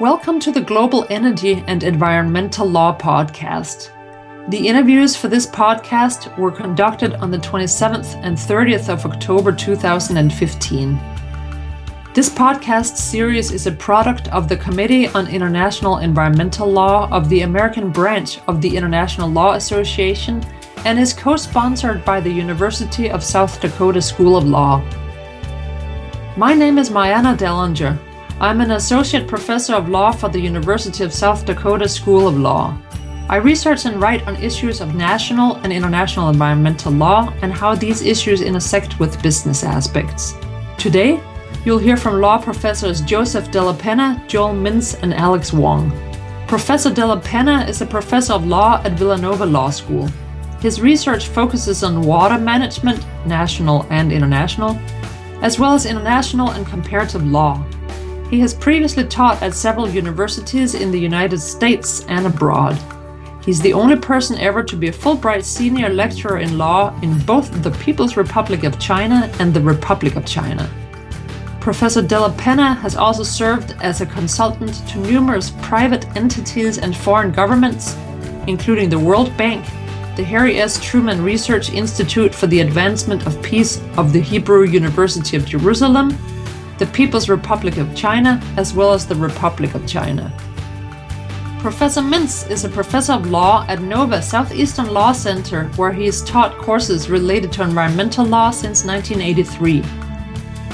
Welcome to the Global Energy and Environmental Law Podcast. The interviews for this podcast were conducted on the 27th and 30th of October 2015. This podcast series is a product of the Committee on International Environmental Law of the American branch of the International Law Association and is co sponsored by the University of South Dakota School of Law. My name is Myanna Dellinger. I'm an associate professor of law for the University of South Dakota School of Law. I research and write on issues of national and international environmental law and how these issues intersect with business aspects. Today, you'll hear from law professors Joseph Dellapenna, Joel Mintz, and Alex Wang. Professor Dellapenna is a professor of law at Villanova Law School. His research focuses on water management, national and international, as well as international and comparative law. He has previously taught at several universities in the United States and abroad. He's the only person ever to be a Fulbright senior lecturer in law in both the People's Republic of China and the Republic of China. Professor Dellapenna has also served as a consultant to numerous private entities and foreign governments, including the World Bank, the Harry S. Truman Research Institute for the Advancement of Peace of the Hebrew University of Jerusalem, the People's Republic of China, as well as the Republic of China. Professor Mintz is a professor of law at Nova Southeastern Law Center, where he has taught courses related to environmental law since 1983.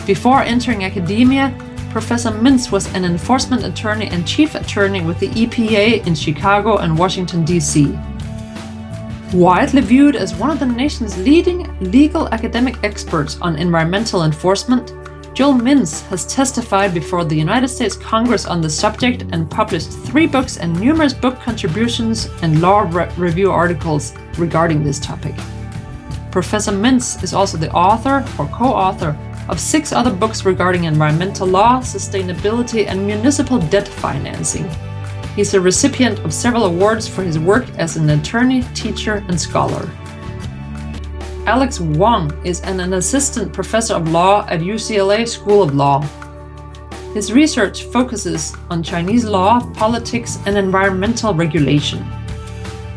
Before entering academia, Professor Mintz was an enforcement attorney and chief attorney with the EPA in Chicago and Washington, D.C. Widely viewed as one of the nation's leading legal academic experts on environmental enforcement, Joel Mintz has testified before the United States Congress on the subject and published three books and numerous book contributions and law re- review articles regarding this topic. Professor Mintz is also the author or co author of six other books regarding environmental law, sustainability, and municipal debt financing. He's a recipient of several awards for his work as an attorney, teacher, and scholar. Alex Wang is an, an assistant professor of law at UCLA School of Law. His research focuses on Chinese law, politics, and environmental regulation.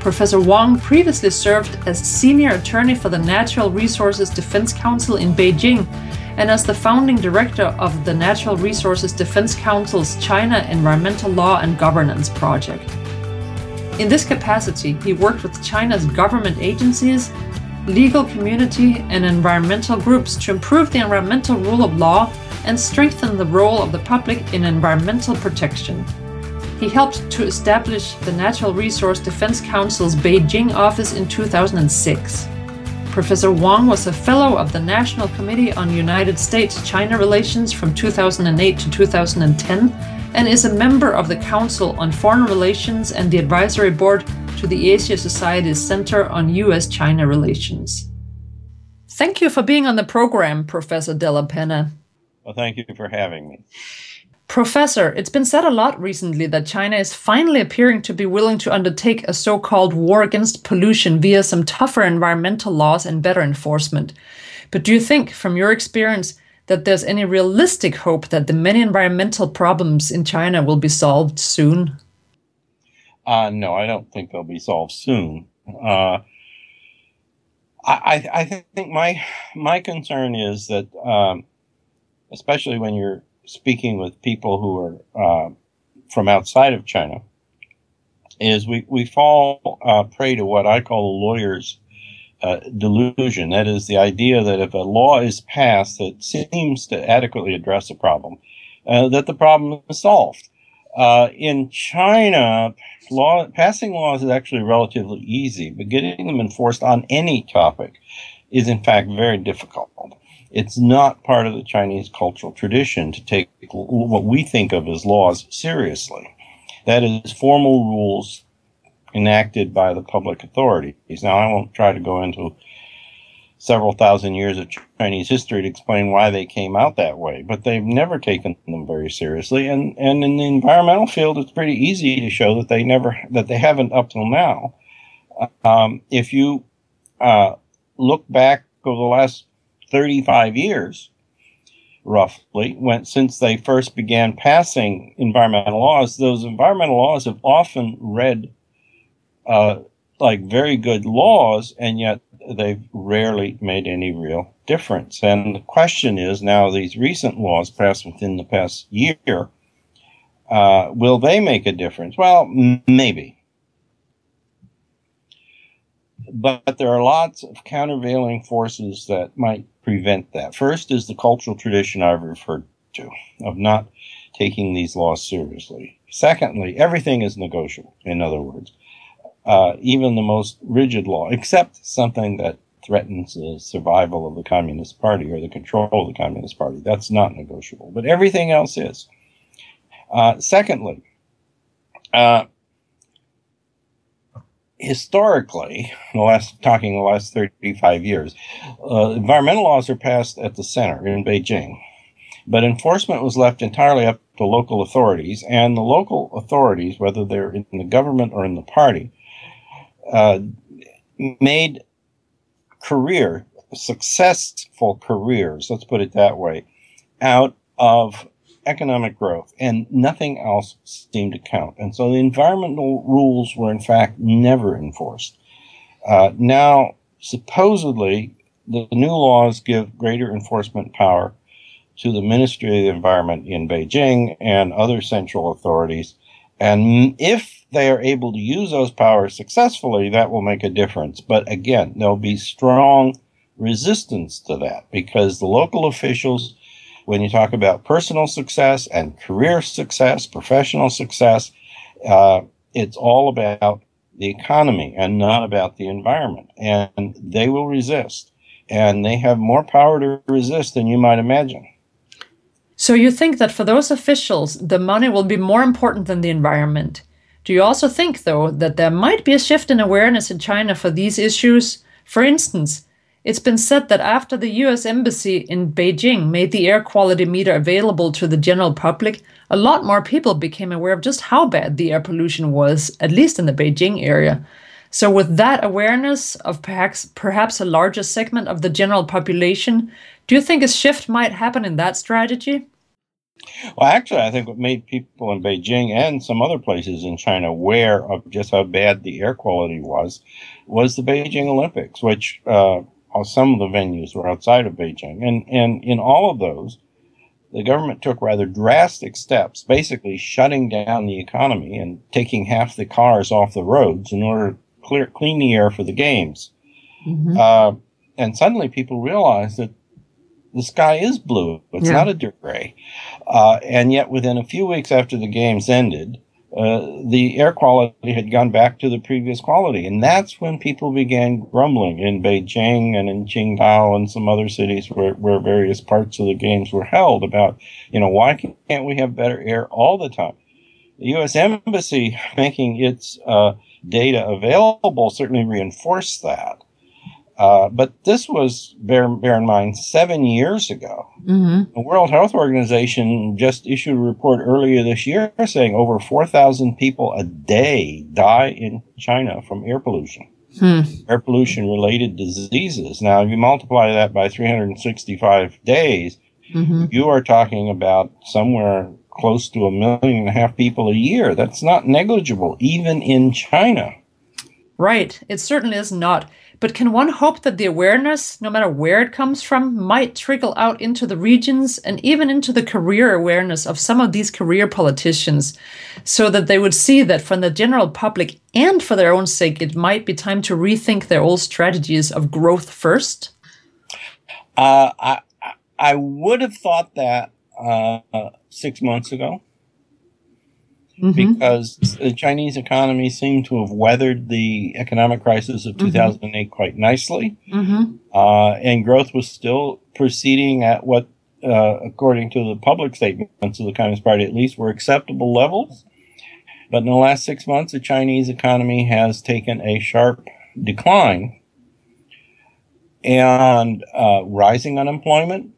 Professor Wang previously served as senior attorney for the Natural Resources Defense Council in Beijing and as the founding director of the Natural Resources Defense Council's China Environmental Law and Governance Project. In this capacity, he worked with China's government agencies, legal community, and environmental groups to improve the environmental rule of law and strengthen the role of the public in environmental protection. He helped to establish the Natural Resource Defense Council's Beijing office in 2006. Professor Wang was a fellow of the National Committee on United States China Relations from 2008 to 2010 and is a member of the Council on Foreign Relations and the Advisory Board to the Asia Society's Center on U.S. China Relations. Thank you for being on the program, Professor Dellapenna. Well, thank you for having me. Professor, it's been said a lot recently that China is finally appearing to be willing to undertake a so called war against pollution via some tougher environmental laws and better enforcement. But do you think, from your experience, that there's any realistic hope that the many environmental problems in China will be solved soon? Uh, no, I don't think they'll be solved soon. Uh, I, I think my my concern is that, um, especially when you're speaking with people who are uh, from outside of China, is we we fall uh, prey to what I call the lawyer's uh, delusion. That is the idea that if a law is passed that seems to adequately address a problem, uh, that the problem is solved. Uh, in China, law passing laws is actually relatively easy, but getting them enforced on any topic is in fact very difficult. It's not part of the Chinese cultural tradition to take what we think of as laws seriously. That is formal rules enacted by the public authorities. Now, I won't try to go into several thousand years of Chinese history to explain why they came out that way, but they've never taken them very seriously. And, and in the environmental field, it's pretty easy to show that they never, that they haven't up till now. Um, if you uh, look back over the last 35 years, roughly, when since they first began passing environmental laws, those environmental laws have often read uh, like very good laws, and yet they've rarely made any real difference. And the question is now these recent laws passed within the past year, uh, will they make a difference? Well, maybe. But there are lots of countervailing forces that might prevent that. First is the cultural tradition I've referred to of not taking these laws seriously. Secondly, everything is negotiable, in other words uh, even the most rigid law, except something that threatens the survival of the Communist Party or the control of the Communist Party. That's not negotiable, but everything else is. Uh, secondly, uh, historically, the last talking the last 35 years, uh, environmental laws are passed at the center in Beijing, but enforcement was left entirely up to local authorities, and the local authorities, whether they're in the government or in the party, uh, made career, successful careers, let's put it that way, out of economic growth, and nothing else seemed to count. And so the environmental rules were, in fact, never enforced. Uh, now, supposedly, the new laws give greater enforcement power to the Ministry of the Environment in Beijing and other central authorities. And if they are able to use those powers successfully, that will make a difference. But again, there'll be strong resistance to that because the local officials, when you talk about personal success and career success, professional success, uh, it's all about the economy and not about the environment. And they will resist. And they have more power to resist than you might imagine. So you think that for those officials, the money will be more important than the environment? Do you also think, though, that there might be a shift in awareness in China for these issues? For instance, it's been said that after the US Embassy in Beijing made the air quality meter available to the general public, a lot more people became aware of just how bad the air pollution was, at least in the Beijing area. So, with that awareness of perhaps, perhaps a larger segment of the general population, do you think a shift might happen in that strategy? Well, actually, I think what made people in Beijing and some other places in China aware of just how bad the air quality was was the Beijing Olympics, which uh, some of the venues were outside of Beijing. And, and in all of those, the government took rather drastic steps, basically shutting down the economy and taking half the cars off the roads in order to clear, clean the air for the games. Mm-hmm. Uh, and suddenly people realized that the sky is blue. It's yeah. not a dirt gray. Uh, and yet, within a few weeks after the games ended, uh, the air quality had gone back to the previous quality. And that's when people began grumbling in Beijing and in Qingdao and some other cities where, where various parts of the games were held about, you know, why can't we have better air all the time? The U.S. Embassy making its uh, data available certainly reinforced that. Uh, but this was, bear, bear in mind, seven years ago. Mm-hmm. The World Health Organization just issued a report earlier this year saying over 4,000 people a day die in China from air pollution. Hmm. Air pollution related diseases. Now, if you multiply that by 365 days, mm-hmm. you are talking about somewhere close to a million and a half people a year. That's not negligible, even in China. Right. It certainly is not. But can one hope that the awareness, no matter where it comes from, might trickle out into the regions and even into the career awareness of some of these career politicians so that they would see that from the general public and for their own sake, it might be time to rethink their old strategies of growth first? Uh, I, I would have thought that uh, six months ago mm-hmm. because the Chinese economy seemed to have weathered the economic crisis of 2008 mm-hmm. quite nicely. Mm-hmm. Uh, and growth was still proceeding at what, uh, according to the public statements of the Communist Party at least, were acceptable levels. But in the last six months, the Chinese economy has taken a sharp decline and uh, rising unemployment,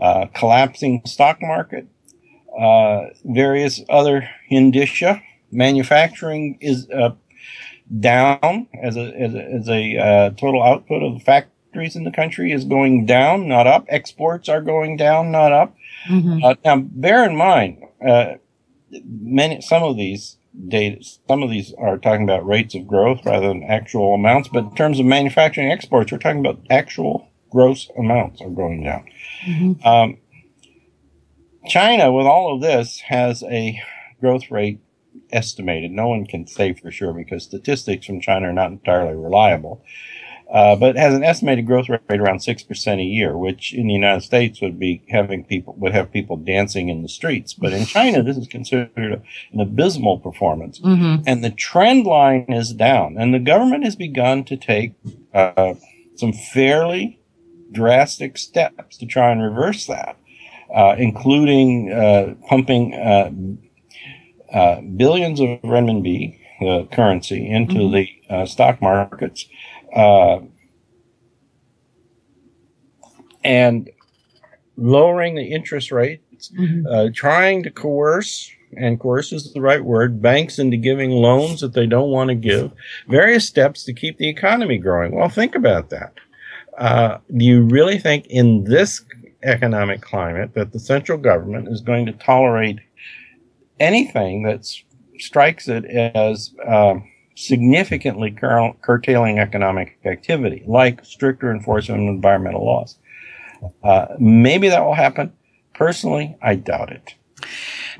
uh, collapsing stock market, various other indicia. Manufacturing is uh, down as a, as a, as a uh, total output of the factory factories in the country is going down, not up. Exports are going down, not up. Mm-hmm. Uh, now, bear in mind, uh, many some of these data, some of these are talking about rates of growth rather than actual amounts. But in terms of manufacturing exports, we're talking about actual gross amounts are going down. Mm-hmm. Um, China, with all of this, has a growth rate estimated. No one can say for sure because statistics from China are not entirely reliable. Uh, but has an estimated growth rate around six percent a year, which in the United States would be having people would have people dancing in the streets. But in China, this is considered a, an abysmal performance, mm-hmm. and the trend line is down. And the government has begun to take uh, some fairly drastic steps to try and reverse that, including uh, pumping uh, uh, billions of renminbi, the currency, into mm-hmm. the stock markets uh, and lowering the interest rates, mm-hmm. uh, trying to coerce, and coerce is the right word, banks into giving loans that they don't want to give, various steps to keep the economy growing. Well, think about that. Uh, do you really think in this economic climate that the central government is going to tolerate anything that strikes it as uh, significantly cur- curtailing economic activity, like stricter enforcement of environmental laws. Uh, maybe that will happen. Personally, I doubt it.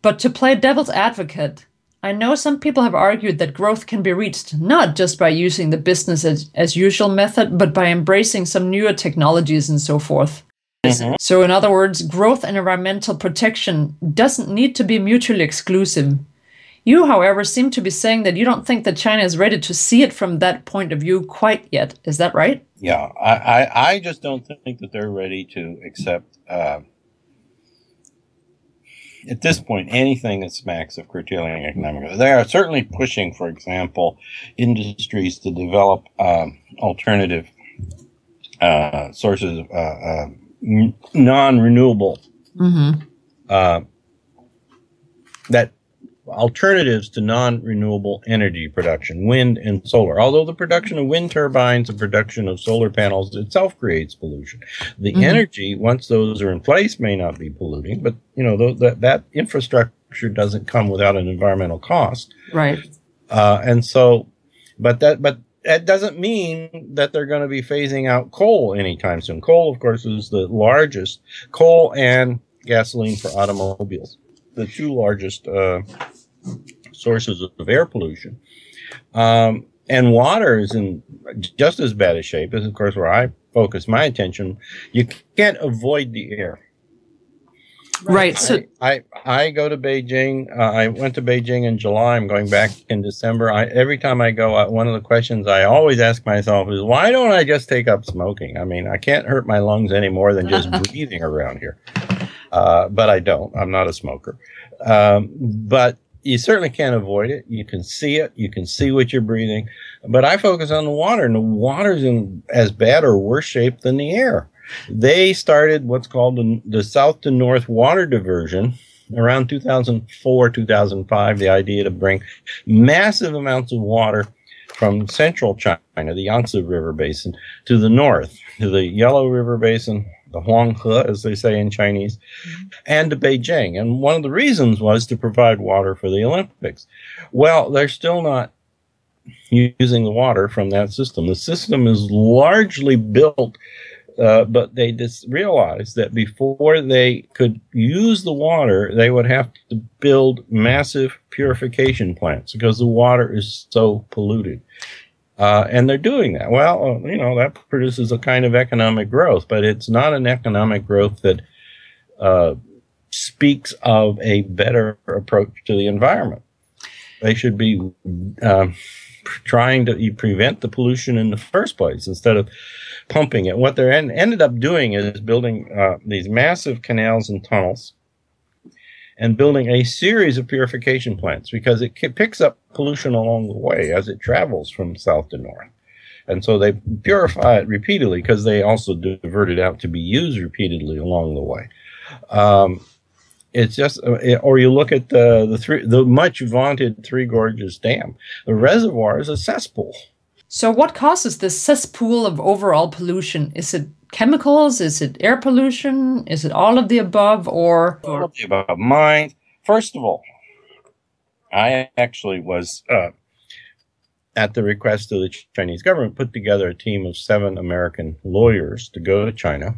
But to play devil's advocate, I know some people have argued that growth can be reached not just by using the business as, as usual method, but by embracing some newer technologies and so forth. Mm-hmm. So, in other words, growth and environmental protection doesn't need to be mutually exclusive. You, however, seem to be saying that you don't think that China is ready to see it from that point of view quite yet. Is that right? Yeah, I, I, I just don't think that they're ready to accept, uh, at this point, anything that smacks of curtailing economic growth. They are certainly pushing, for example, industries to develop um, alternative uh, sources of uh, uh non renewable. Mm-hmm. Uh, that alternatives to non-renewable energy production, wind and solar. Although the production of wind turbines and production of solar panels itself creates pollution. The mm-hmm. energy, once those are in place, may not be polluting, but you know th- that that infrastructure doesn't come without an environmental cost. Right. Uh, and so, but that but that doesn't mean that they're going to be phasing out coal anytime soon. Coal, of course, is the largest coal and gasoline for automobiles the two largest uh, sources of air pollution. Um, and water is in just as bad a shape as, of course, where I focus my attention. You can't avoid the air. Right. So I, I, I go to Beijing. Uh, I went to Beijing in July. I'm going back in December. I, every time I go, uh, one of the questions I always ask myself is, why don't I just take up smoking? I mean, I can't hurt my lungs any more than just breathing around here. Uh, but I don't. I'm not a smoker. Um, but you certainly can't avoid it. You can see it. You can see what you're breathing. But I focus on the water, and the water's in as bad or worse shape than the air. They started what's called the, the south to north water diversion around 2004, 2005. The idea to bring massive amounts of water from central China, the Yangtze River Basin, to the north, to the Yellow River Basin, the Huanghe, as they say in Chinese, mm-hmm. and to Beijing. And one of the reasons was to provide water for the Olympics. Well, they're still not using the water from that system. The system is largely built, uh, but they just realized that before they could use the water, they would have to build massive purification plants because the water is so polluted. Uh, and they're doing that. Well, uh, you know, that produces a kind of economic growth, but it's not an economic growth that uh, speaks of a better approach to the environment. They should be um, trying to prevent the pollution in the first place instead of pumping it. What they en- ended up doing is building uh, these massive canals and tunnels and building a series of purification plants because it picks up pollution along the way as it travels from south to north. And so they purify it repeatedly because they also divert it out to be used repeatedly along the way. Um, it's just, uh, or you look at the the three, the much vaunted Three Gorges Dam. The reservoir is a cesspool. So, what causes this cesspool of overall pollution? Is it chemicals? Is it air pollution? Is it all of the above? Or all of the above. Mine. First of all, I actually was uh, at the request of the Chinese government put together a team of seven American lawyers to go to China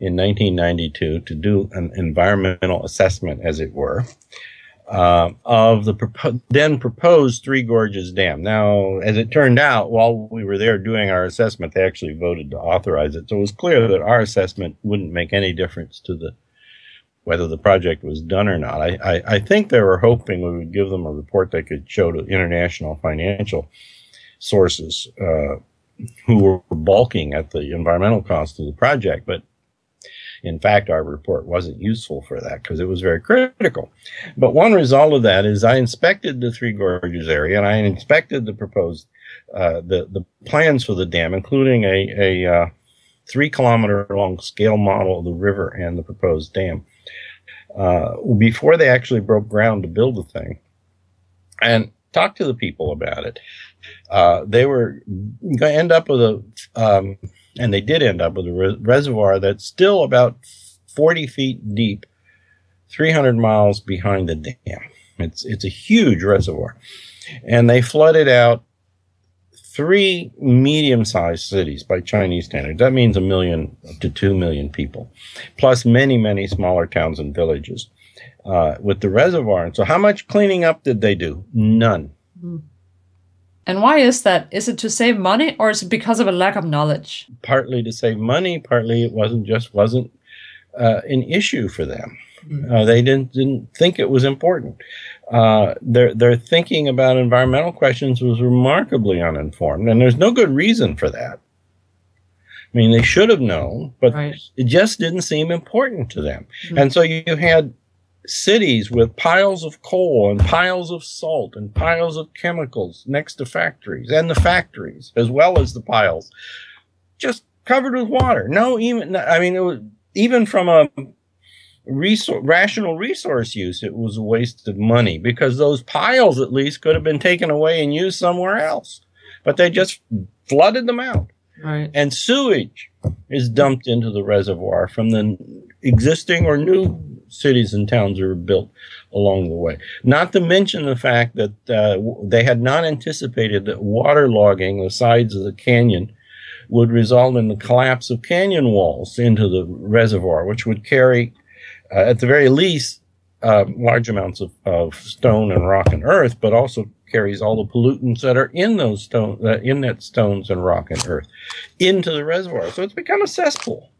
in 1992 to do an environmental assessment, as it were, uh, of the propo- then proposed Three Gorges Dam. Now, as it turned out, while we were there doing our assessment, they actually voted to authorize it. So it was clear that our assessment wouldn't make any difference to the whether the project was done or not. I, I, I think they were hoping we would give them a report they could show to international financial sources uh, who were balking at the environmental cost of the project. But in fact, our report wasn't useful for that because it was very critical. But one result of that is I inspected the Three Gorges area and I inspected the proposed uh, the the plans for the dam, including a a uh, three kilometer long scale model of the river and the proposed dam. Uh, before they actually broke ground to build the thing, and talked to the people about it. Uh, they were going to end up with a um, and they did end up with a re- reservoir that's still about 40 feet deep, 300 miles behind the dam. It's it's a huge reservoir, and they flooded out three medium-sized cities by Chinese standards. That means a million to two million people, plus many many smaller towns and villages. Uh, with the reservoir. And so, how much cleaning up did they do? None. Mm. And why is that? Is it to save money or is it because of a lack of knowledge? Partly to save money, partly it wasn't just wasn't uh, an issue for them. Mm-hmm. Uh, they didn't didn't think it was important. Uh, their their thinking about environmental questions was remarkably uninformed, and there's no good reason for that. I mean, they should have known, but right. it just didn't seem important to them. Mm-hmm. And so you had cities with piles of coal and piles of salt and piles of chemicals next to factories and the factories as well as the piles just covered with water. No even i mean it was even from a resource, rational resource use it was a waste of money because those piles at least could have been taken away and used somewhere else but they just flooded them out. Right. And sewage is dumped into the reservoir from the existing or new cities and towns were built along the way. Not to mention the fact that uh, they had not anticipated that waterlogging the sides of the canyon would result in the collapse of canyon walls into the reservoir, which would carry, uh, at the very least, uh, large amounts of, of stone and rock and earth, but also carries all the pollutants that are in those stones, uh, in that stones and rock and earth, into the reservoir. So it's become a cesspool.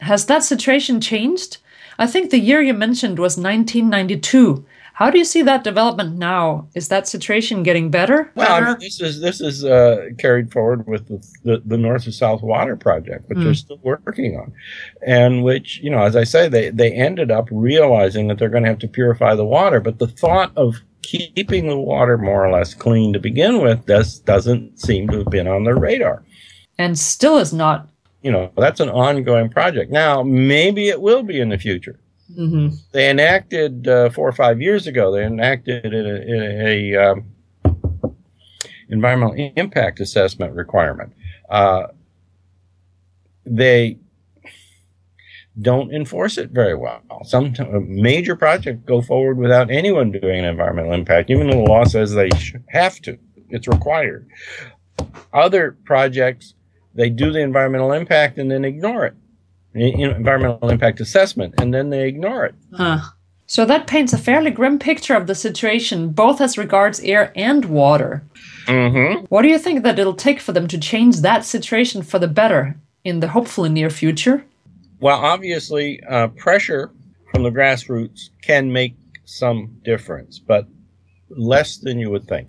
Has that situation changed? I think the year you mentioned was 1992. How do you see that development now? Is that situation getting better? Well, I mean, this is this is uh, carried forward with the, the, the, North to South Water Project, which mm. they're still working on, and which you know, as I say, they they ended up realizing that they're going to have to purify the water, but the thought of keeping the water more or less clean to begin with does doesn't seem to have been on their radar, and still is not you know, that's an ongoing project. Now, maybe it will be in the future. Mm-hmm. They enacted uh, four or five years ago. They enacted a, a, a um, environmental impact assessment requirement. Uh, they don't enforce it very well. Some t- major projects go forward without anyone doing an environmental impact, even though the law says they sh- have to. It's required. Other projects they do the environmental impact and then ignore it. Environmental impact assessment, and then they ignore it. Huh. So that paints a fairly grim picture of the situation, both as regards air and water. Mm-hmm. What do you think that it'll take for them to change that situation for the better in the hopefully near future? Well, obviously, uh, pressure from the grassroots can make some difference, but less than you would think.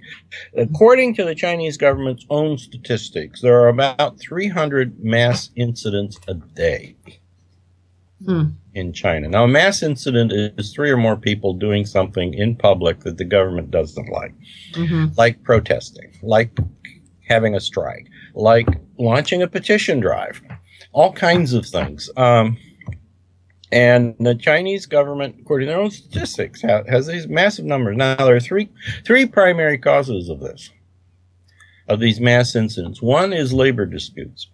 According to the Chinese government's own statistics, there are about 300 mass incidents a day hmm. in China. Now, a mass incident is three or more people doing something in public that the government doesn't like, mm-hmm. like protesting, like having a strike, like launching a petition drive, all kinds of things. Um, and the Chinese government, according to their own statistics, has, these massive numbers. Now, there are three three primary causes of this. of these mass incidents. One is labor disputes.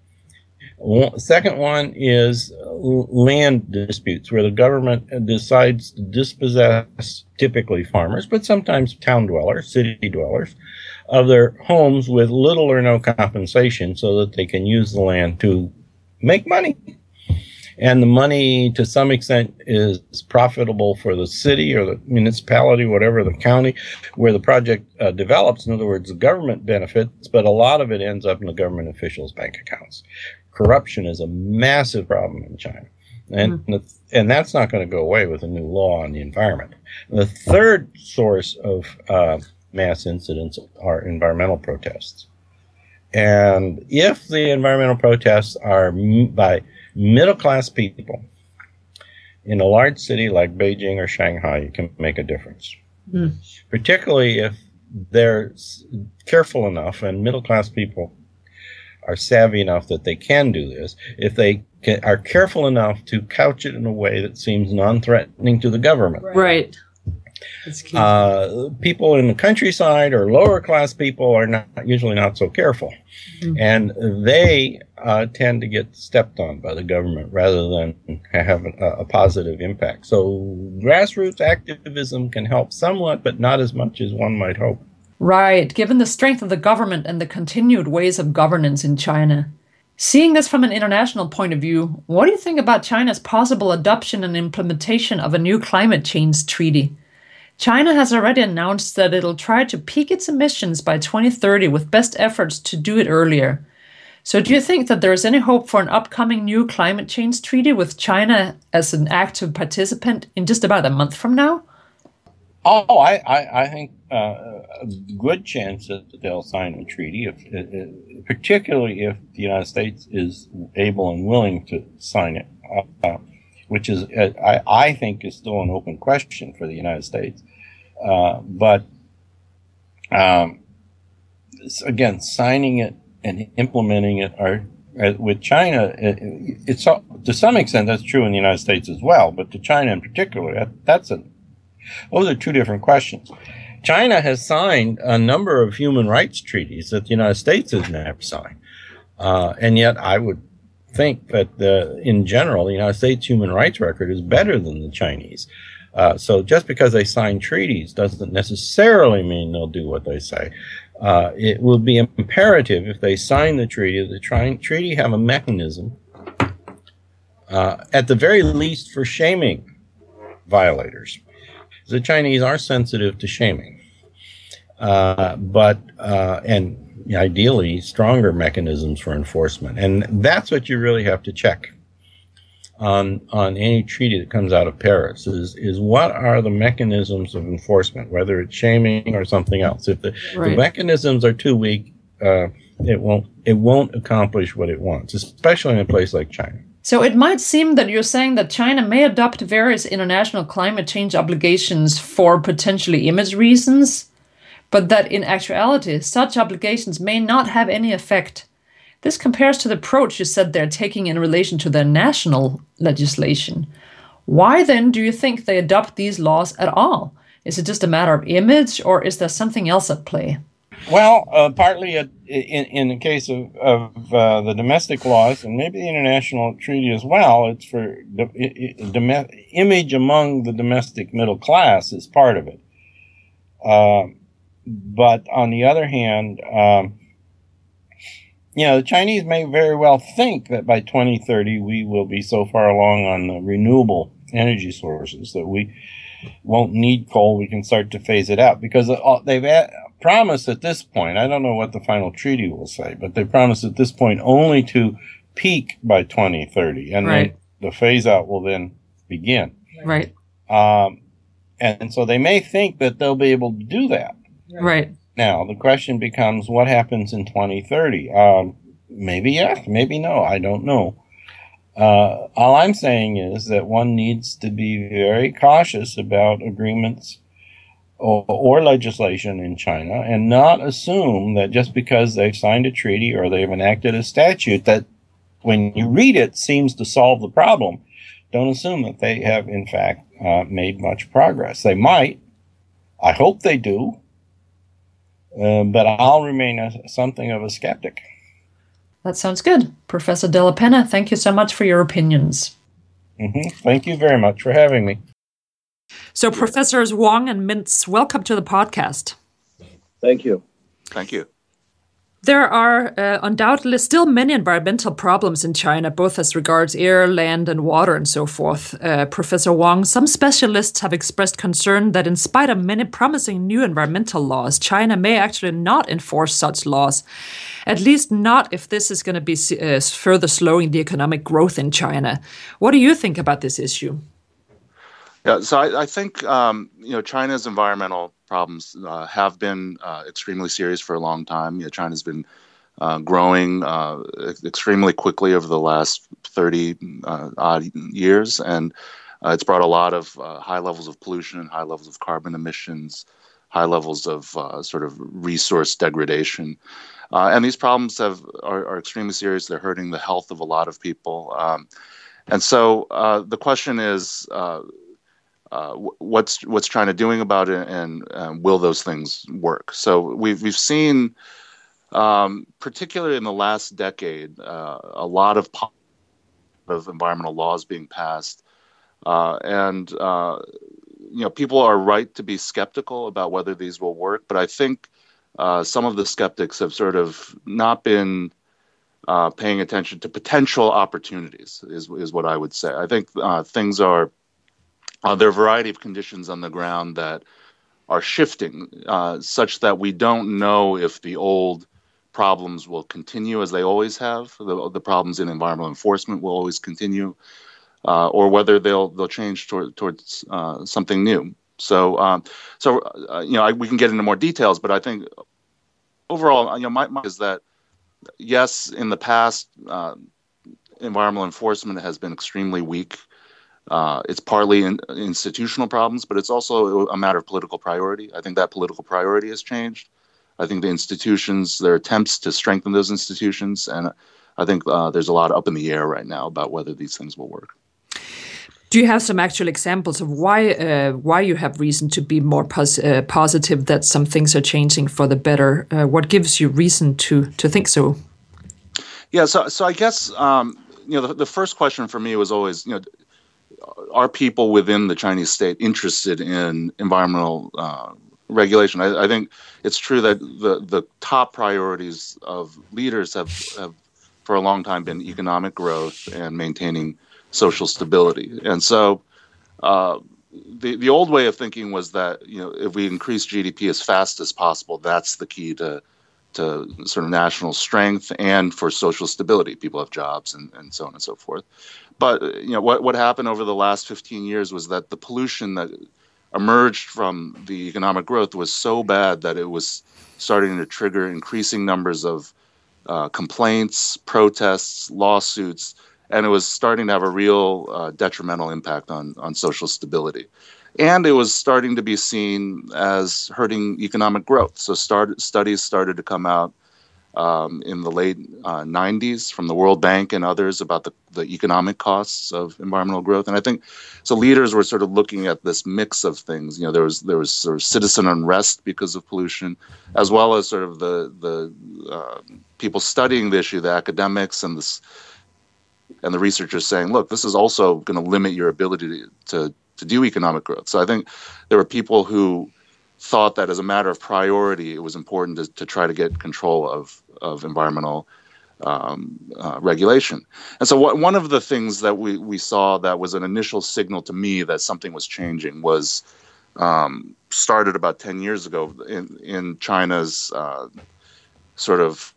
Second one is uh, land disputes, where the government decides to dispossess typically farmers, but sometimes town dwellers, city dwellers, of their homes with little or no compensation so that they can use the land to make money. And the money, to some extent, is profitable for the city or the municipality, whatever the county where the project uh, develops. In other words, the government benefits, but a lot of it ends up in the government officials' bank accounts. Corruption is a massive problem in China. And, mm-hmm. and that's not going to go away with a new law on the environment. The third source of uh, mass incidents are environmental protests. And if the environmental protests are by middle class people in a large city like Beijing or Shanghai, you can make a difference. Mm. Particularly if they're careful enough and middle class people are savvy enough that they can do this, if they can, are careful enough to couch it in a way that seems non threatening to the government. Right. Uh, people in the countryside or lower class people are not usually not so careful, mm-hmm. and they uh, tend to get stepped on by the government rather than have a, a, positive impact. So grassroots activism can help somewhat, but not as much as one might hope. Right, given the strength of the government and the continued ways of governance in China. Seeing this from an international point of view, what do you think about China's possible adoption and implementation of a new climate change treaty? China has already announced that it'll try to peak its emissions by 2030 with best efforts to do it earlier. So, do you think that there is any hope for an upcoming new climate change treaty with China as an active participant in just about a month from now? Oh, I, I, I think uh, a good chance that they'll sign a treaty, if, uh, particularly if the United States is able and willing to sign it, uh, which is, uh, I, I think, is still an open question for the United States. Uh, but um, again, signing it and implementing it are uh, with China. It, it's to some extent that's true in the United States as well, but to China in particular, that, that's a those are two different questions. China has signed a number of human rights treaties that the United States has never signed, uh, and yet I would think that the, in general the United States human rights record is better than the Chinese. Uh, so just because they sign treaties doesn't necessarily mean they'll do what they say. Uh, it will be imperative if they sign the treaty, the tri- treaty have a mechanism, uh, at the very least, for shaming violators. The Chinese are sensitive to shaming, uh, but uh, and ideally stronger mechanisms for enforcement, and that's what you really have to check on on any treaty that comes out of Paris is is what are the mechanisms of enforcement, whether it's shaming or something else. If the, right. the mechanisms are too weak, uh, it won't it won't accomplish what it wants, especially in a place like China. So it might seem that you're saying that China may adopt various international climate change obligations for potentially image reasons, but that in actuality such obligations may not have any effect this compares to the approach you said they're taking in relation to their national legislation. Why then do you think they adopt these laws at all? Is it just a matter of image, or is there something else at play? Well, uh, partly in, in the case of, of uh, the domestic laws, and maybe the international treaty as well, it's for the image among the domestic middle class is part of it. Uh, but on the other hand, um, you know, the Chinese may very well think that by 2030 we will be so far along on the renewable energy sources that we won't need coal. We can start to phase it out because they've promised at this point. I don't know what the final treaty will say, but they promised at this point only to peak by 2030, and right. the phase out will then begin. Right. Um, and so they may think that they'll be able to do that. Right. Now, the question becomes what happens in 2030? Um, maybe yes, maybe no. I don't know. Uh, all I'm saying is that one needs to be very cautious about agreements or, or, legislation in China and not assume that just because they've signed a treaty or they've enacted a statute that when you read it seems to solve the problem. Don't assume that they have, in fact, uh, made much progress. They might. I hope they do. Uh, but I'll remain a, something of a skeptic. That sounds good. Professor Dellapenna, thank you so much for your opinions. Mm-hmm. Thank you very much for having me. So, Professors Wang and Mintz, welcome to the podcast. Thank you. Thank you. There are uh, undoubtedly still many environmental problems in China, both as regards air, land, and water, and so forth. Uh, Professor Wang, some specialists have expressed concern that, in spite of many promising new environmental laws, China may actually not enforce such laws, at least not if this is going to be uh, further slowing the economic growth in China. What do you think about this issue? Yeah, so I, I think um, you know China's environmental problems uh, have been uh, extremely serious for a long time. You know, China's been uh, growing uh, extremely quickly over the last 30 uh, odd years, and uh, it's brought a lot of high levels of pollution, and high levels of carbon emissions, high levels of sort of resource degradation. and these problems have are, are, extremely serious. They're hurting the health of a lot of people. Um, and so the question is, uh, what's what's China doing about it, and um, will those things work? So we've we've seen, um, particularly in the last decade, uh, a lot of of environmental laws being passed, uh, and uh, you know people are right to be skeptical about whether these will work. But I think uh, some of the skeptics have sort of not been. paying attention to potential opportunities is is what I would say. I think things are uh, there are a variety of conditions on the ground that are shifting uh, such that we don't know if the old problems will continue as they always have. The, the problems in environmental enforcement will always continue, uh, or whether they'll they'll change toward, towards uh, something new. So, um, so uh, you know, I, we can get into more details, but I think overall, you know, my, my is that yes, in the past, uh, environmental enforcement has been extremely weak. Uh, it's partly in, institutional problems, but it's also a matter of political priority. I think that political priority has changed. I think the institutions, their attempts to strengthen those institutions, and I think uh, there's a lot up in the air right now about whether these things will work. Do you have some actual examples of why uh, why you have reason to be more pos uh, positive that some things are changing for the better? Uh, what gives you reason to to think so? Yeah, so so I guess um, you know the, the first question for me was always you know are people within the Chinese state interested in environmental uh, regulation? I, I, think it's true that the, the top priorities of leaders have, have, for a long time, been economic growth and maintaining social stability. And so, uh, the the old way of thinking was that you know if we increase GDP as fast as possible, that's the key to to sort of national strength and for social stability. People have jobs and, and so on and so forth. But you know what what happened over the last 15 years was that the pollution that emerged from the economic growth was so bad that it was starting to trigger increasing numbers of uh, complaints, protests, lawsuits, and it was starting to have a real uh, detrimental impact on on social stability. And it was starting to be seen as hurting economic growth. So start, studies started to come out um, in the late uh, 90s from the World Bank and others about the, the economic costs of environmental growth. And I think so leaders were sort of looking at this mix of things. You know, there was there was sort of citizen unrest because of pollution, as well as sort of the the uh, people studying the issue, the academics and this and the researchers saying, look, this is also going to limit your ability to, to to do economic growth. So I think there were people who thought that as a matter of priority, it was important to, to try to get control of, of environmental um, uh, regulation. And so, what, one of the things that we, we saw that was an initial signal to me that something was changing was um, started about 10 years ago in, in China's uh, sort of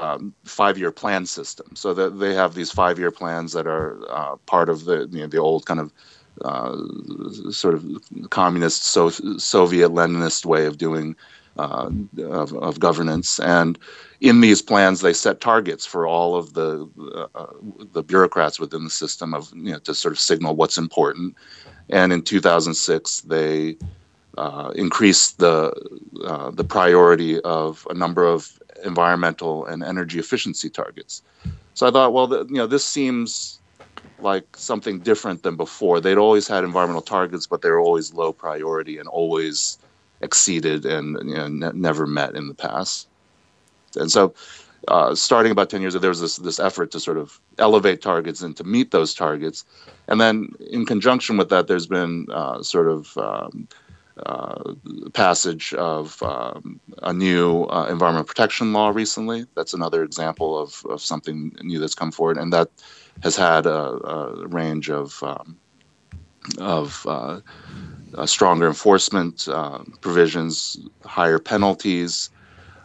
um, five-year plan system. So that they have these five-year plans that are uh, part of the you know, the old kind of uh, sort of communist so- Soviet Leninist way of doing uh, of, of, governance. And in these plans, they set targets for all of the uh, the bureaucrats within the system of you know to sort of signal what's important. And in 2006, they uh, increased the uh, the priority of a number of environmental and energy efficiency targets. So I thought, well, the, you know, this seems like something different than before. They'd always had environmental targets, but they were always low priority and always exceeded and you know, ne- never met in the past. And so, uh, starting about 10 years ago, there was this, this effort to sort of elevate targets and to meet those targets. And then, in conjunction with that, there's been uh, sort of um, uh, passage of um, a new uh, environmental protection law recently. That's another example of, of something new that's come forward, and that has had a, a range of um, of uh, stronger enforcement uh, provisions, higher penalties,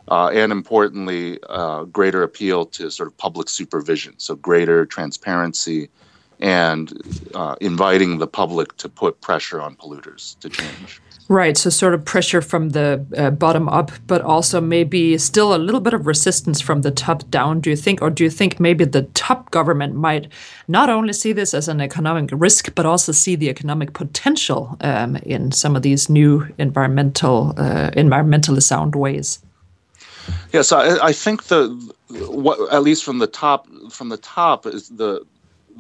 uh, and importantly, uh, greater appeal to sort of public supervision. So greater transparency and inviting the public to put pressure on polluters to change. Right, so sort of pressure from the uh, bottom up, but also maybe still a little bit of resistance from the top down, do you think? Or do you think maybe the top government might not only see this as an economic risk, but also see the economic potential um, in some of these new environmental, uh, environmentally sound ways? Yeah, so I, I think the what at least from the top from the top is the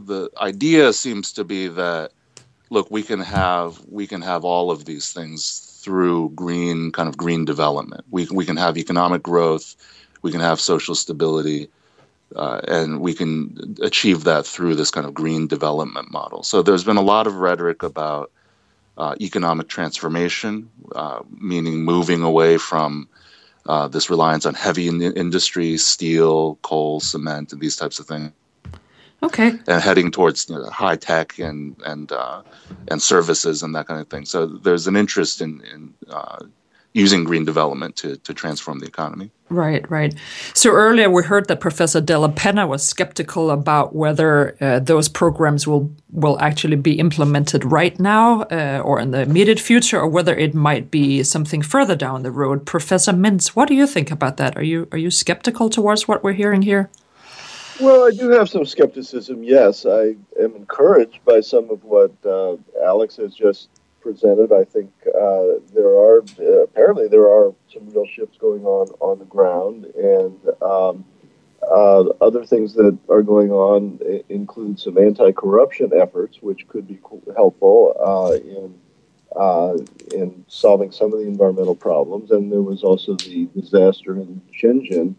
the idea seems to be that look, we can have we can have all of these things through green kind of green development. We we can have economic growth, we can have social stability, uh, and we can achieve that through this kind of green development model. So there's been a lot of rhetoric about uh, economic transformation, uh, meaning moving away from uh, this reliance on heavy in- industry, steel, coal, cement, and these types of things Okay. And heading towards you know, high tech and and uh, and services and that kind of thing. So there's an interest in, in uh, using green development to, to transform the economy. Right, right. So earlier we heard that Professor Dellapenna was skeptical about whether uh, those programs will will actually be implemented right now uh, or in the immediate future, or whether it might be something further down the road. Professor Mintz, what do you think about that? Are you are you skeptical towards what we're hearing here? Well, I do have some skepticism. Yes, I am encouraged by some of what uh, Alex has just presented. I think uh, there are uh, apparently there are some real shifts going on on the ground, and um, uh, other things that are going on include some anti-corruption efforts, which could be helpful uh, in uh, in solving some of the environmental problems. And there was also the disaster in Shenzhen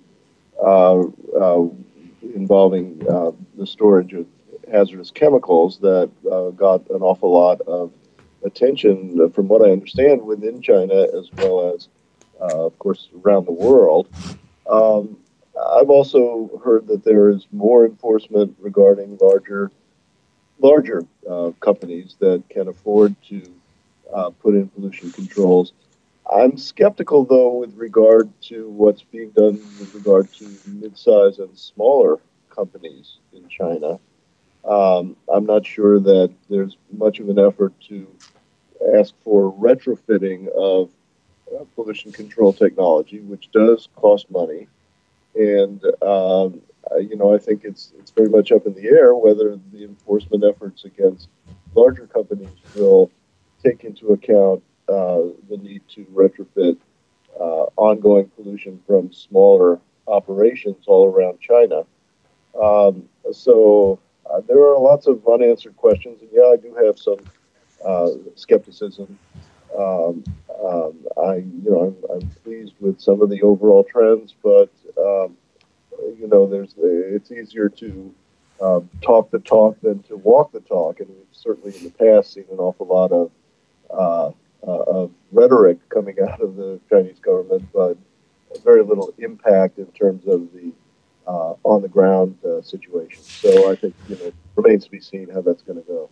involving uh, the storage of hazardous chemicals that uh, got an awful lot of attention, uh, from what I understand, within China as well as, uh, of course, around the world. Um, I've also heard that there is more enforcement regarding larger, larger uh, companies that can afford to put in pollution controls. I'm skeptical, though, with regard to what's being done with regard to mid-size and smaller companies in China. Um, I'm not sure that there's much of an effort to ask for retrofitting of uh, pollution control technology, which does cost money. And um, you know, I think it's it's very much up in the air whether the enforcement efforts against larger companies will take into account uh, the need to retrofit uh, ongoing pollution from smaller operations all around China. Um, so uh, there are lots of unanswered questions, and yeah, I do have some uh, skepticism. Um, um, I, you know, I'm, I'm, pleased with some of the overall trends, but um, you know, there's it's easier to um, talk the talk than to walk the talk, and we've certainly in the past seen an awful lot of uh, uh, of rhetoric coming out of the Chinese government, but very little impact in terms of the uh, on the ground uh, situation. So I think you know it remains to be seen how that's going to go.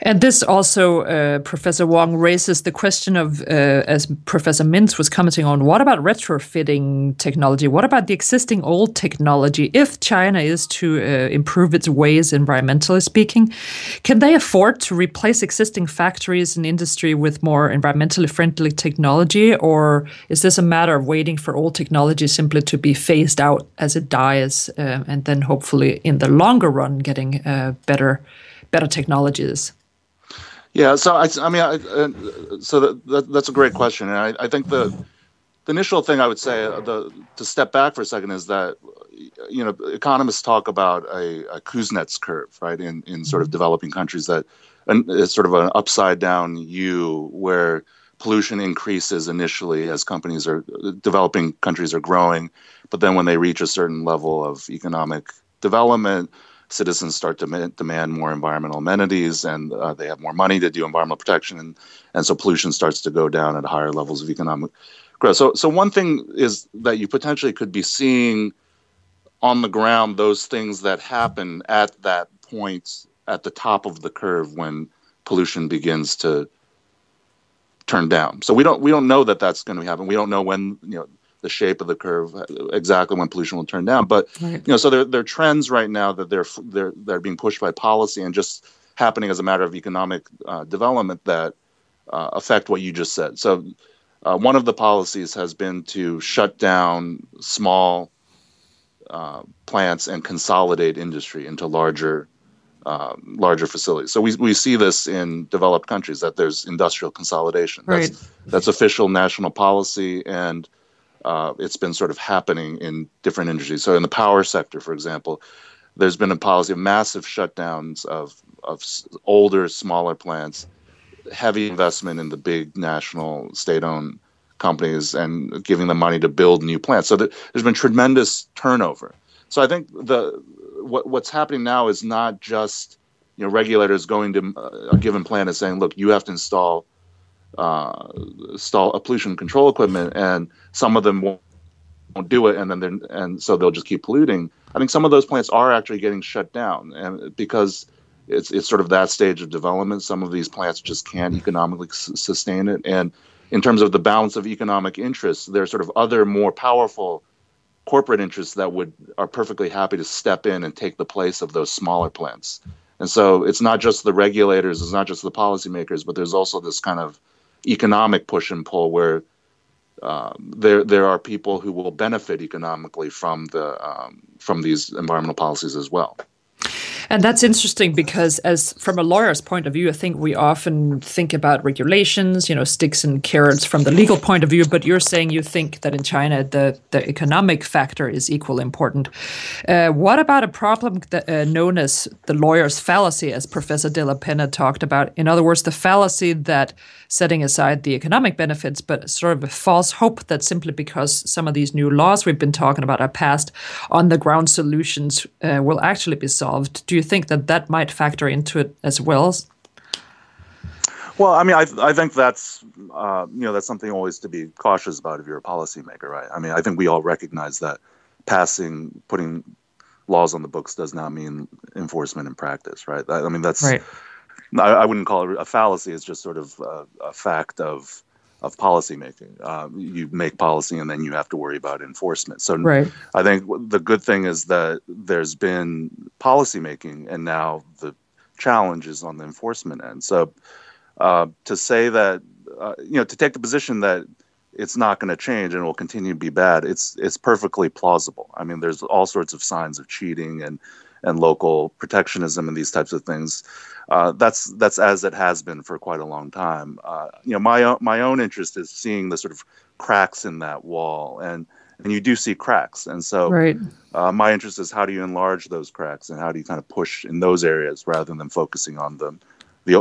And this also, uh, Professor Wang raises the question of, uh, as Professor Mintz was commenting on, what about retrofitting technology? What about the existing old technology? If China is to uh, improve its ways, environmentally speaking, can they afford to replace existing factories and industry with more environmentally friendly technology? Or is this a matter of waiting for old technology simply to be phased out as it dies uh, and then hopefully in the longer run getting uh, better? Better technologies? Yeah, so I, I mean, I, uh, so that, that, that's a great question, and I, I think the the initial thing I would say uh, the, to step back for a second is that you know economists talk about a, a Kuznets curve, right? In in sort of mm-hmm. developing countries that and it's sort of an upside down U where pollution increases initially as companies are developing countries are growing, but then when they reach a certain level of economic development, citizens start to demand more environmental amenities and uh, they have more money to do environmental protection and, and so pollution starts to go down at higher levels of economic growth. So so one thing is that you potentially could be seeing on the ground those things that happen at that point at the top of the curve when pollution begins to turn down. So we don't we don't know that that's going to happen. We don't know when you know the shape of the curve exactly when pollution will turn down. But right. you know, so there, there are trends right now that they're they're they're being pushed by policy and just happening as a matter of economic uh, development that uh, affect what you just said. So uh, one of the policies has been to shut down small uh, plants and consolidate industry into larger. Uh, larger facilities. So we, we see this in developed countries that there's industrial consolidation. Right. That's, that's official national policy, and uh, it's been sort of happening in different industries. So in the power sector, for example, there's been a policy of massive shutdowns of of older, smaller plants, heavy investment in the big national state-owned companies, and giving them money to build new plants. So there's been tremendous turnover. So I think the what, what's happening now is not just you know regulators going to a given plant and saying, look, you have to install uh, install a pollution control equipment, and some of them won't, won't do it, and then they're, and so they'll just keep polluting. I think some of those plants are actually getting shut down, and because it's it's sort of that stage of development, some of these plants just can't economically s- sustain it. And in terms of the balance of economic interests, there are sort of other more powerful corporate interests that would are perfectly happy to step in and take the place of those smaller plants. And so it's not just the regulators, it's not just the policymakers, but there's also this kind of economic push and pull where um, there there are people who will benefit economically from the um, from these environmental policies as well. And that's interesting because, as from a lawyer's point of view, I think we often think about regulations, you know, sticks and carrots from the legal point of view. But you're saying you think that in China the the economic factor is equally important. Uh, what about a problem that, uh, known as the lawyer's fallacy, as Professor Dellapenna talked about? In other words, the fallacy that setting aside the economic benefits, but sort of a false hope that simply because some of these new laws we've been talking about are passed, on the ground solutions uh, will actually be solved. Do you think that that might factor into it as well? Well, I mean, I, I think that's uh, you know that's something always to be cautious about if you're a policymaker, right? I mean, I think we all recognize that passing, putting laws on the books does not mean enforcement in practice, right? I, I mean, that's right. I, I, wouldn't call it a fallacy. It's just sort of a, a fact of of policymaking. Uh, you make policy, and then you have to worry about enforcement. So, right. I think the good thing is that there's been policymaking, and now the challenge is on the enforcement end. So, uh, to say that uh, you know, to take the position that it's not going to change and will continue to be bad, it's it's perfectly plausible. I mean, there's all sorts of signs of cheating and and local protectionism and these types of things. Uh, that's that's as it has been for quite a long time. Uh, you know, my own, my own interest is seeing the sort of cracks in that wall, and and you do see cracks, and so right. uh, my interest is how do you enlarge those cracks, and how do you kind of push in those areas rather than focusing on them, the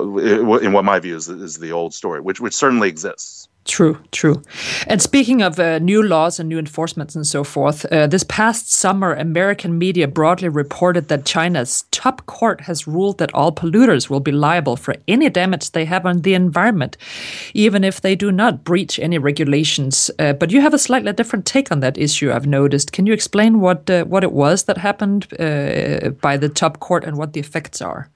in what my view is is the old story, which which certainly exists. True, true. And speaking of uh, new laws and new enforcements and so forth, uh, this past summer, American media broadly reported that China's top court has ruled that all polluters will be liable for any damage they have on the environment, even if they do not breach any regulations. Uh, but you have a slightly different take on that issue, I've noticed. Can you explain what uh, what it was that happened uh, by the top court and what the effects are?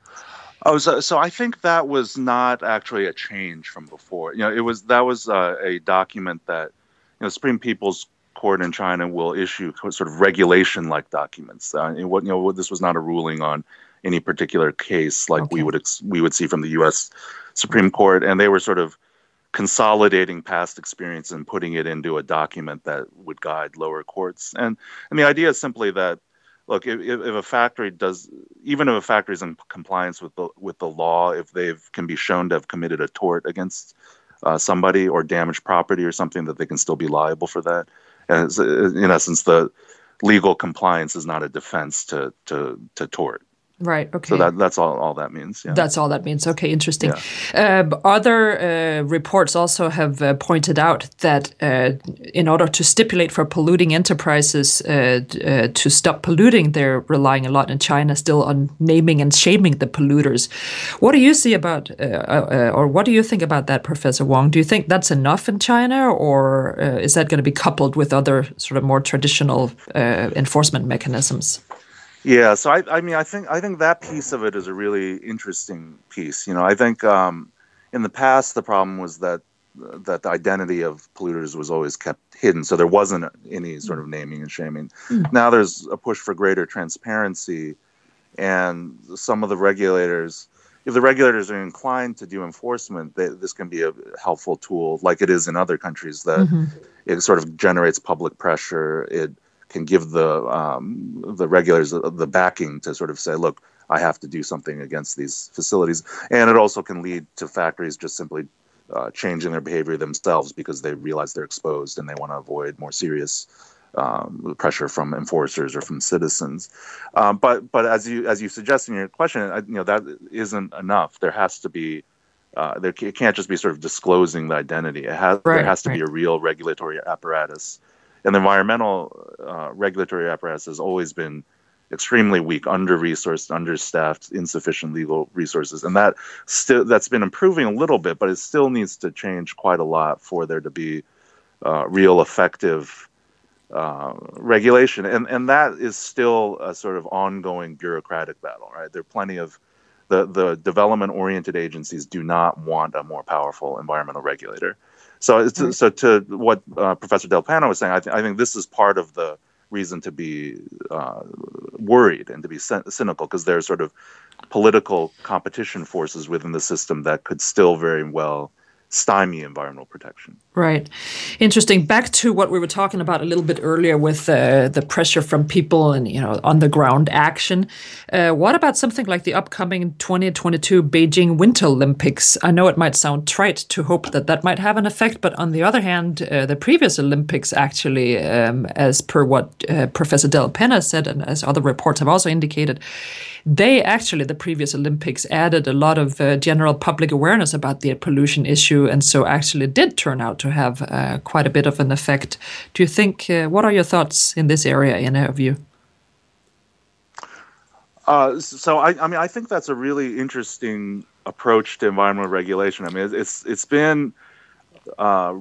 Oh, so, so I think that was not actually a change from before. You know, it was that was uh, a document that you know Supreme People's Court in China will issue sort of regulation-like documents. Uh, what you know, this was not a ruling on any particular case like okay. we would ex- we would see from the U.S. Supreme Court, and they were sort of consolidating past experience and putting it into a document that would guide lower courts. And and the idea is simply that look if, if a factory does even if a factory is in compliance with the with the law if they can be shown to have committed a tort against uh, somebody or damaged property or something that they can still be liable for that. And in essence the legal compliance is not a defense to to to tort Right. Okay. So that that's all, all that means. Yeah. That's all that means. Okay. Interesting. Yeah. Uh, other uh, reports also have uh, pointed out that uh, in order to stipulate for polluting enterprises uh, uh, to stop polluting, they're relying a lot in China still on naming and shaming the polluters. What do you see about, or what do you think about that, Professor Wang? Do you think that's enough in China, or is that going to be coupled with other sort of more traditional enforcement mechanisms? Yeah, so I, I mean, I think I think that piece of it is a really interesting piece. You know, I think um, in the past the problem was that that the identity of polluters was always kept hidden, so there wasn't any sort of naming and shaming. Mm. Now there's a push for greater transparency, and some of the regulators, if the regulators are inclined to do enforcement, they, this can be a helpful tool, like it is in other countries. That mm-hmm. it sort of generates public pressure. It can give the um, the regulators the, backing to sort of say, look, I have to do something against these facilities, and it also can lead to factories just simply uh, changing their behavior themselves because they realize they're exposed and they want to avoid more serious um, pressure from enforcers or from citizens. Um, but but as you as you suggest in your question, you know that isn't enough. There has to be uh, there it can't just be sort of disclosing the identity. It has right, there has to right. be a real regulatory apparatus and the environmental uh, regulatory apparatus has always been extremely weak, under resourced, understaffed, insufficient legal resources, and that still that's been improving a little bit, but it still needs to change quite a lot for there to be uh, real effective uh, regulation, and and that is still a sort of ongoing bureaucratic battle, right? There are plenty of the the development oriented agencies do not want a more powerful environmental regulator. So, so to what uh, Professor Dellapenna was saying, I, th- I, think this is part of the reason to be uh, worried and to be cynical because there are sort of political competition forces within the system that could still very well stymie environmental protection. Right. Interesting. Back to what we were talking about a little bit earlier with uh, the pressure from people and you know on the ground action. Uh, what about something like the upcoming 2022 Beijing Winter Olympics? I know it might sound trite to hope that that might have an effect, but on the other hand, uh, the previous Olympics actually, um, as per what uh, Professor Dellapenna said, and as other reports have also indicated, they actually the previous Olympics added a lot of uh, general public awareness about the pollution issue, and so actually did turn out to have uh, quite a bit of an effect. Do you think? Uh, what are your thoughts in this area, in your view? Uh, so I, I, mean, I think that's a really interesting approach to environmental regulation. I mean, it's it's been uh,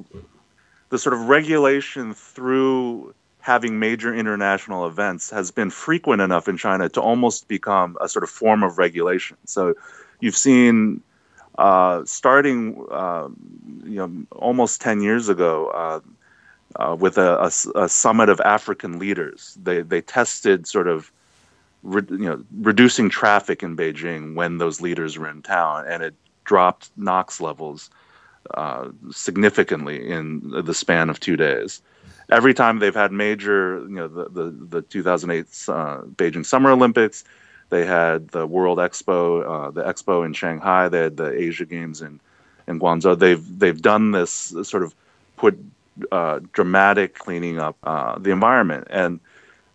the sort of regulation through having major international events has been frequent enough in China to almost become a sort of form of regulation. So you've seen uh, starting, uh, you know, almost 10 years ago, uh, uh with a, a, a, summit of African leaders, they, they tested sort of, re, you know, reducing traffic in Beijing when those leaders were in town, and it dropped NOx levels uh, significantly in the span of two days. Every time they've had major, you know, the the, the 2008 uh, Beijing Summer Olympics, they had the World Expo, uh, the Expo in Shanghai, they had the Asia Games in in Guangzhou. They've they've done this sort of put uh, dramatic cleaning up uh, the environment and.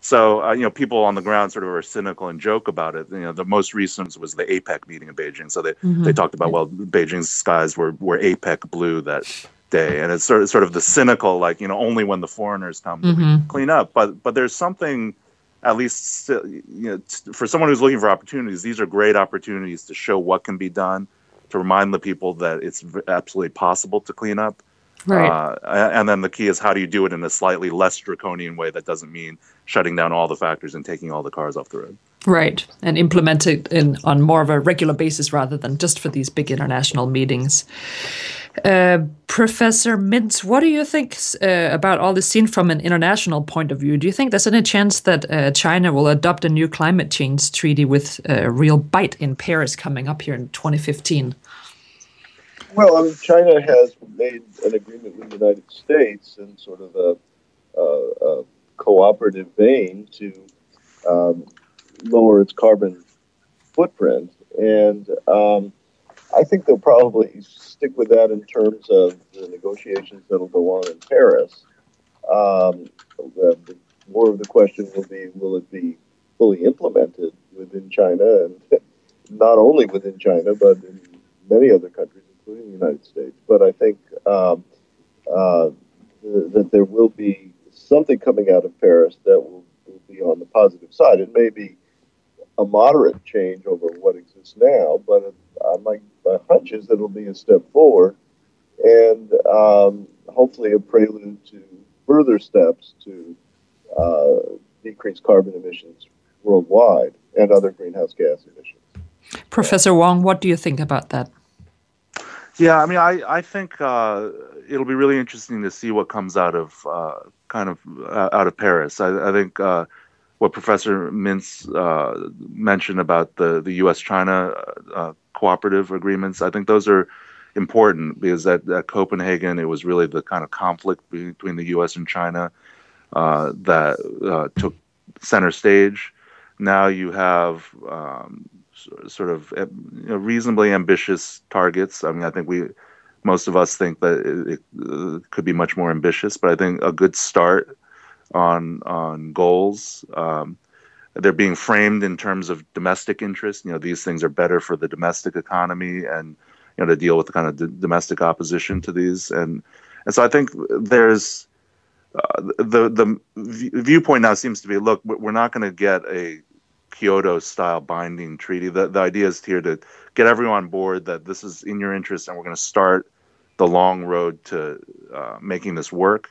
So uh, you know, people on the ground sort of are cynical and joke about it. You know, the most recent was the APEC meeting in Beijing. So they, mm-hmm. they talked about well, Beijing's skies were were APEC blue that day and it's sort of, sort of the cynical like you know only when the foreigners come mm-hmm. clean up but but there's something at least you know for someone who's looking for opportunities these are great opportunities to show what can be done to remind the people that it's absolutely possible to clean up right uh, and then the key is how do you do it in a slightly less draconian way that doesn't mean shutting down all the factors and taking all the cars off the road Right, and implement it in on more of a regular basis rather than just for these big international meetings. Uh, Professor Mintz, what do you think uh, about all this seen from an international point of view? Do you think there's any chance that uh, China will adopt a new climate change treaty with a real bite in Paris coming up here in 2015? Well, I mean, China has made an agreement with the United States in sort of a, a, a cooperative vein to um, lower its carbon footprint. And um, I think they'll probably stick with that in terms of the negotiations that'll go on in Paris. Um, the, more of the question will be will it be fully implemented within China and not only within China, but in many other countries, including the United States. But I think um, uh, that there will be something coming out of Paris that will, will be on the positive side. It may be a moderate change over what exists now, but uh, my, my hunch is that it'll be a step forward and um, hopefully a prelude to further steps to uh, decrease carbon emissions worldwide and other greenhouse gas emissions. Professor Wang, what do you think about that? Yeah, I mean, I, I think uh, it'll be really interesting to see what comes out of uh, kind of uh, out of Paris. I, I think uh, what Professor Mintz uh, mentioned about the, the U.S. China uh, cooperative agreements, I think those are important because at, at, Copenhagen, it was really the kind of conflict between the U.S. and China that took center stage. Now you have um, sort of you know, reasonably ambitious targets. I mean, I think we, most of us think that it, it uh, could be much more ambitious, but I think a good start on on goals. Um, they're being framed in terms of domestic interest. You know, these things are better for the domestic economy and you know to deal with the kind of d- domestic opposition to these. And and so I think there's uh, the the viewpoint now seems to be look we're not going to get a Kyoto style binding treaty. The, the idea is here to get everyone on board that this is in your interest and we're going to start the long road to uh, making this work.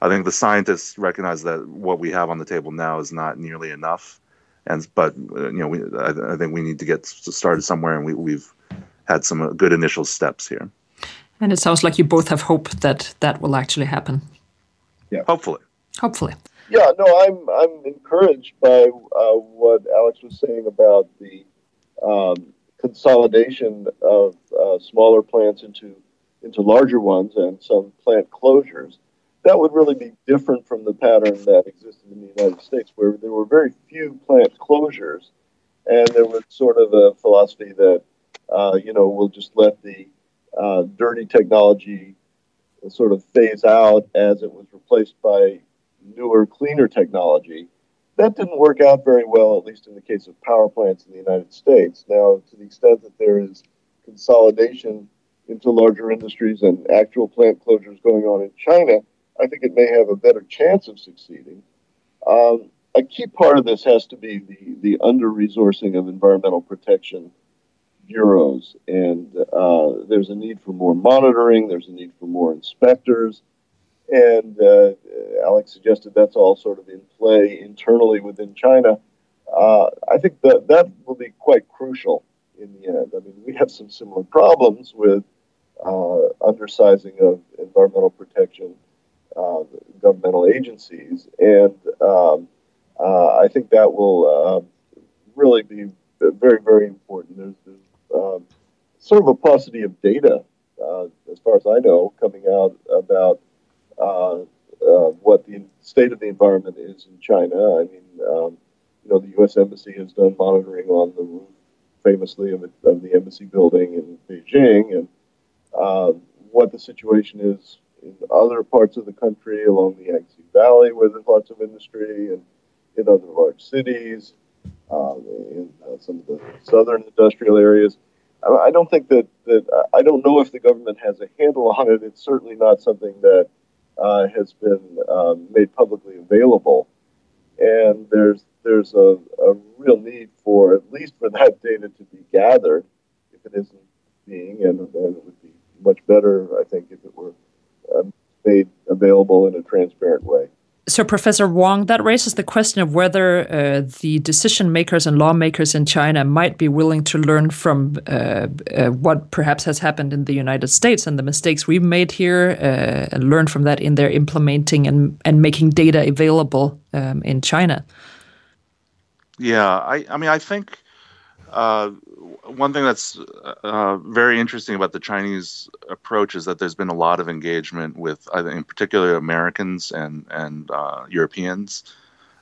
I think the scientists recognize that what we have on the table now is not nearly enough. And but uh, you know, we, I, I, think we need to get started somewhere, and we, we've had some uh, good initial steps here. And it sounds like you both have hope that that will actually happen. Yeah, hopefully. Hopefully. Yeah, no, I'm I'm encouraged by uh, what Alex was saying about the um, consolidation of uh, smaller plants into into larger ones and some plant closures. That would really be different from the pattern that existed in the United States, where there were very few plant closures, and there was sort of a philosophy that uh, you know we'll just let the uh, dirty technology sort of phase out as it was replaced by newer, cleaner technology. That didn't work out very well, at least in the case of power plants in the United States. Now, to the extent that there is consolidation into larger industries and actual plant closures going on in China, I think it may have a better chance of succeeding. Um, a key part of this has to be the, the under resourcing of environmental protection bureaus. And uh, there's a need for more monitoring, there's a need for more inspectors. And uh, Alex suggested that's all sort of in play internally within China. Uh, I think that that will be quite crucial in the end. I mean, we have some similar problems with uh, undersizing of environmental protection uh, governmental agencies, and um, uh, I think that will uh, really be very, very important. There's, there's um, sort of a paucity of data, as far as I know, coming out about uh, uh, what the state of the environment is in China. I mean, um, you know, the U.S. Embassy has done monitoring on the roof, famously, of, of the embassy building in Beijing, and uh, what the situation is in other parts of the country along the Yangtze Valley, where there's lots of industry, and in other large cities, uh, in some of the southern industrial areas. I don't think that, that I don't know if the government has a handle on it. It's certainly not something that uh, has been um, made publicly available, and there's there's a, a real need for at least for that data to be gathered, if it isn't being, and, and it would be much better, I think, if it were uh, made available in a transparent way. So, Professor Wang, that raises the question of whether uh, the decision makers and lawmakers in China might be willing to learn from uh, uh, what perhaps has happened in the United States and the mistakes we've made here, uh, and learn from that in their implementing and, and making data available um, in China. Yeah, I, I mean, I think uh, one thing that's uh, very interesting about the Chinese approach is that there's been a lot of engagement with, in particular, Americans and and uh, Europeans,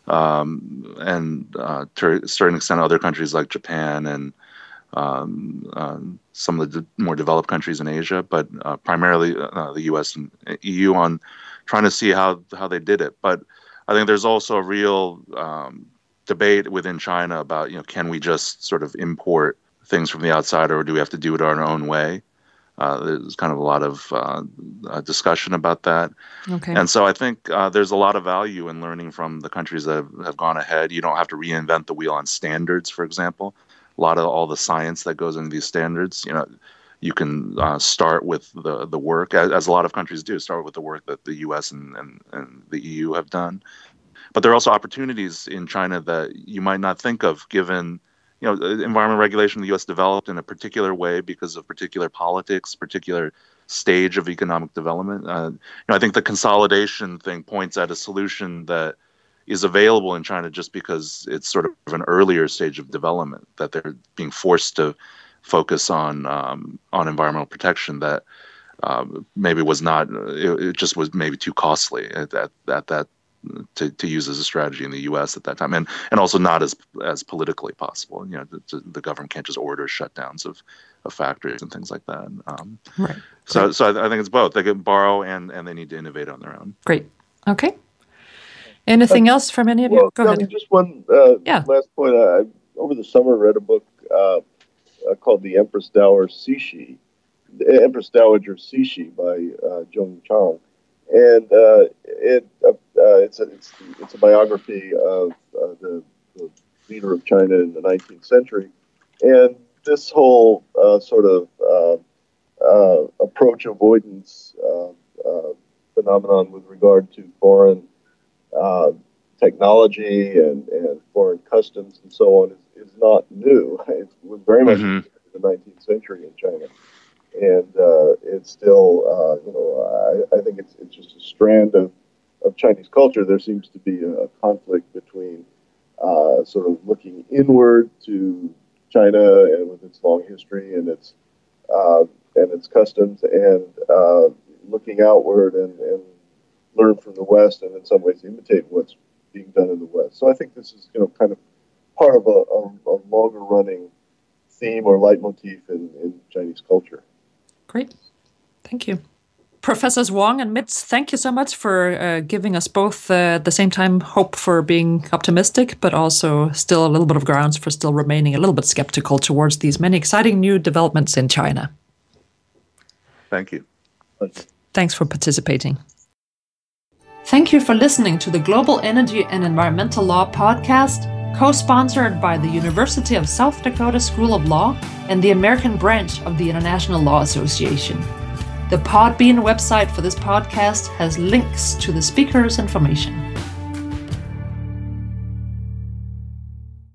um, and uh, to a certain extent, other countries like Japan and um, um some of the more developed countries in Asia, but uh, primarily uh, the U.S. and EU on trying to see how how they did it. But I think there's also a real um, debate within China about you know can we just sort of import things from the outside or do we have to do it our own way? Uh, there's kind of a lot of uh, discussion about that. Okay. And so I think uh, there's a lot of value in learning from the countries that have, have, gone ahead. You don't have to reinvent the wheel on standards, for example. A lot of all the science that goes into these standards, you know, you can uh, start with the, the work, as, as, a lot of countries do, start with the work that the US and, and, and the EU have done. But there are also opportunities in China that you might not think of given – you know, environmental regulation in the U.S. developed in a particular way because of particular politics, particular stage of economic development. Uh, you know, I think the consolidation thing points at a solution that is available in China just because it's sort of an earlier stage of development that they're being forced to focus on um, on environmental protection that um, maybe was not it, it, just was maybe too costly at, at, at that to, to use as a strategy in the U.S. at that time, and and also not as as politically possible. You know, the, the government can't just order shutdowns of, of factories and things like that. Um, right. So Great. so I, I, think it's both. They can borrow and and they need to innovate on their own. Great. Okay. Anything uh, else from any of well, you? Go ahead. Just one uh, yeah. last point. I over the summer read a book uh, uh called The Empress Dowager Cixi, the Empress Dowager Cixi by uh, Jung Chang and uh, it uh, uh, it's a it's, it's, a biography of uh, the, the, leader of China in the 19th century, and this whole uh, sort of uh, approach avoidance phenomenon with regard to foreign technology and, and foreign customs and so on is, is not new. It was very much mm-hmm. in the 19th century in China and uh, it's still, uh, you know, I, I, think it's, it's just a strand of, of Chinese culture. There seems to be a, conflict between uh, sort of looking inward to China and with its long history and its uh, and its customs, and uh, looking outward and, and learn from the West, and in some ways imitate what's being done in the West. So I think this is, you know, kind of part of a, a, a longer running theme or leitmotif in, in Chinese culture. Great. Thank you. Professors Wang and Mintz, thank you so much for uh, giving us both uh, at the same time hope for being optimistic, but also still a little bit of grounds for still remaining a little bit skeptical towards these many exciting new developments in China. Thank you. Thanks for participating. Thank you for listening to the Global Energy and Environmental Law podcast co sponsored by the University of South Dakota School of Law and the American branch of the International Law Association. The Podbean website for this podcast has links to the speaker's information.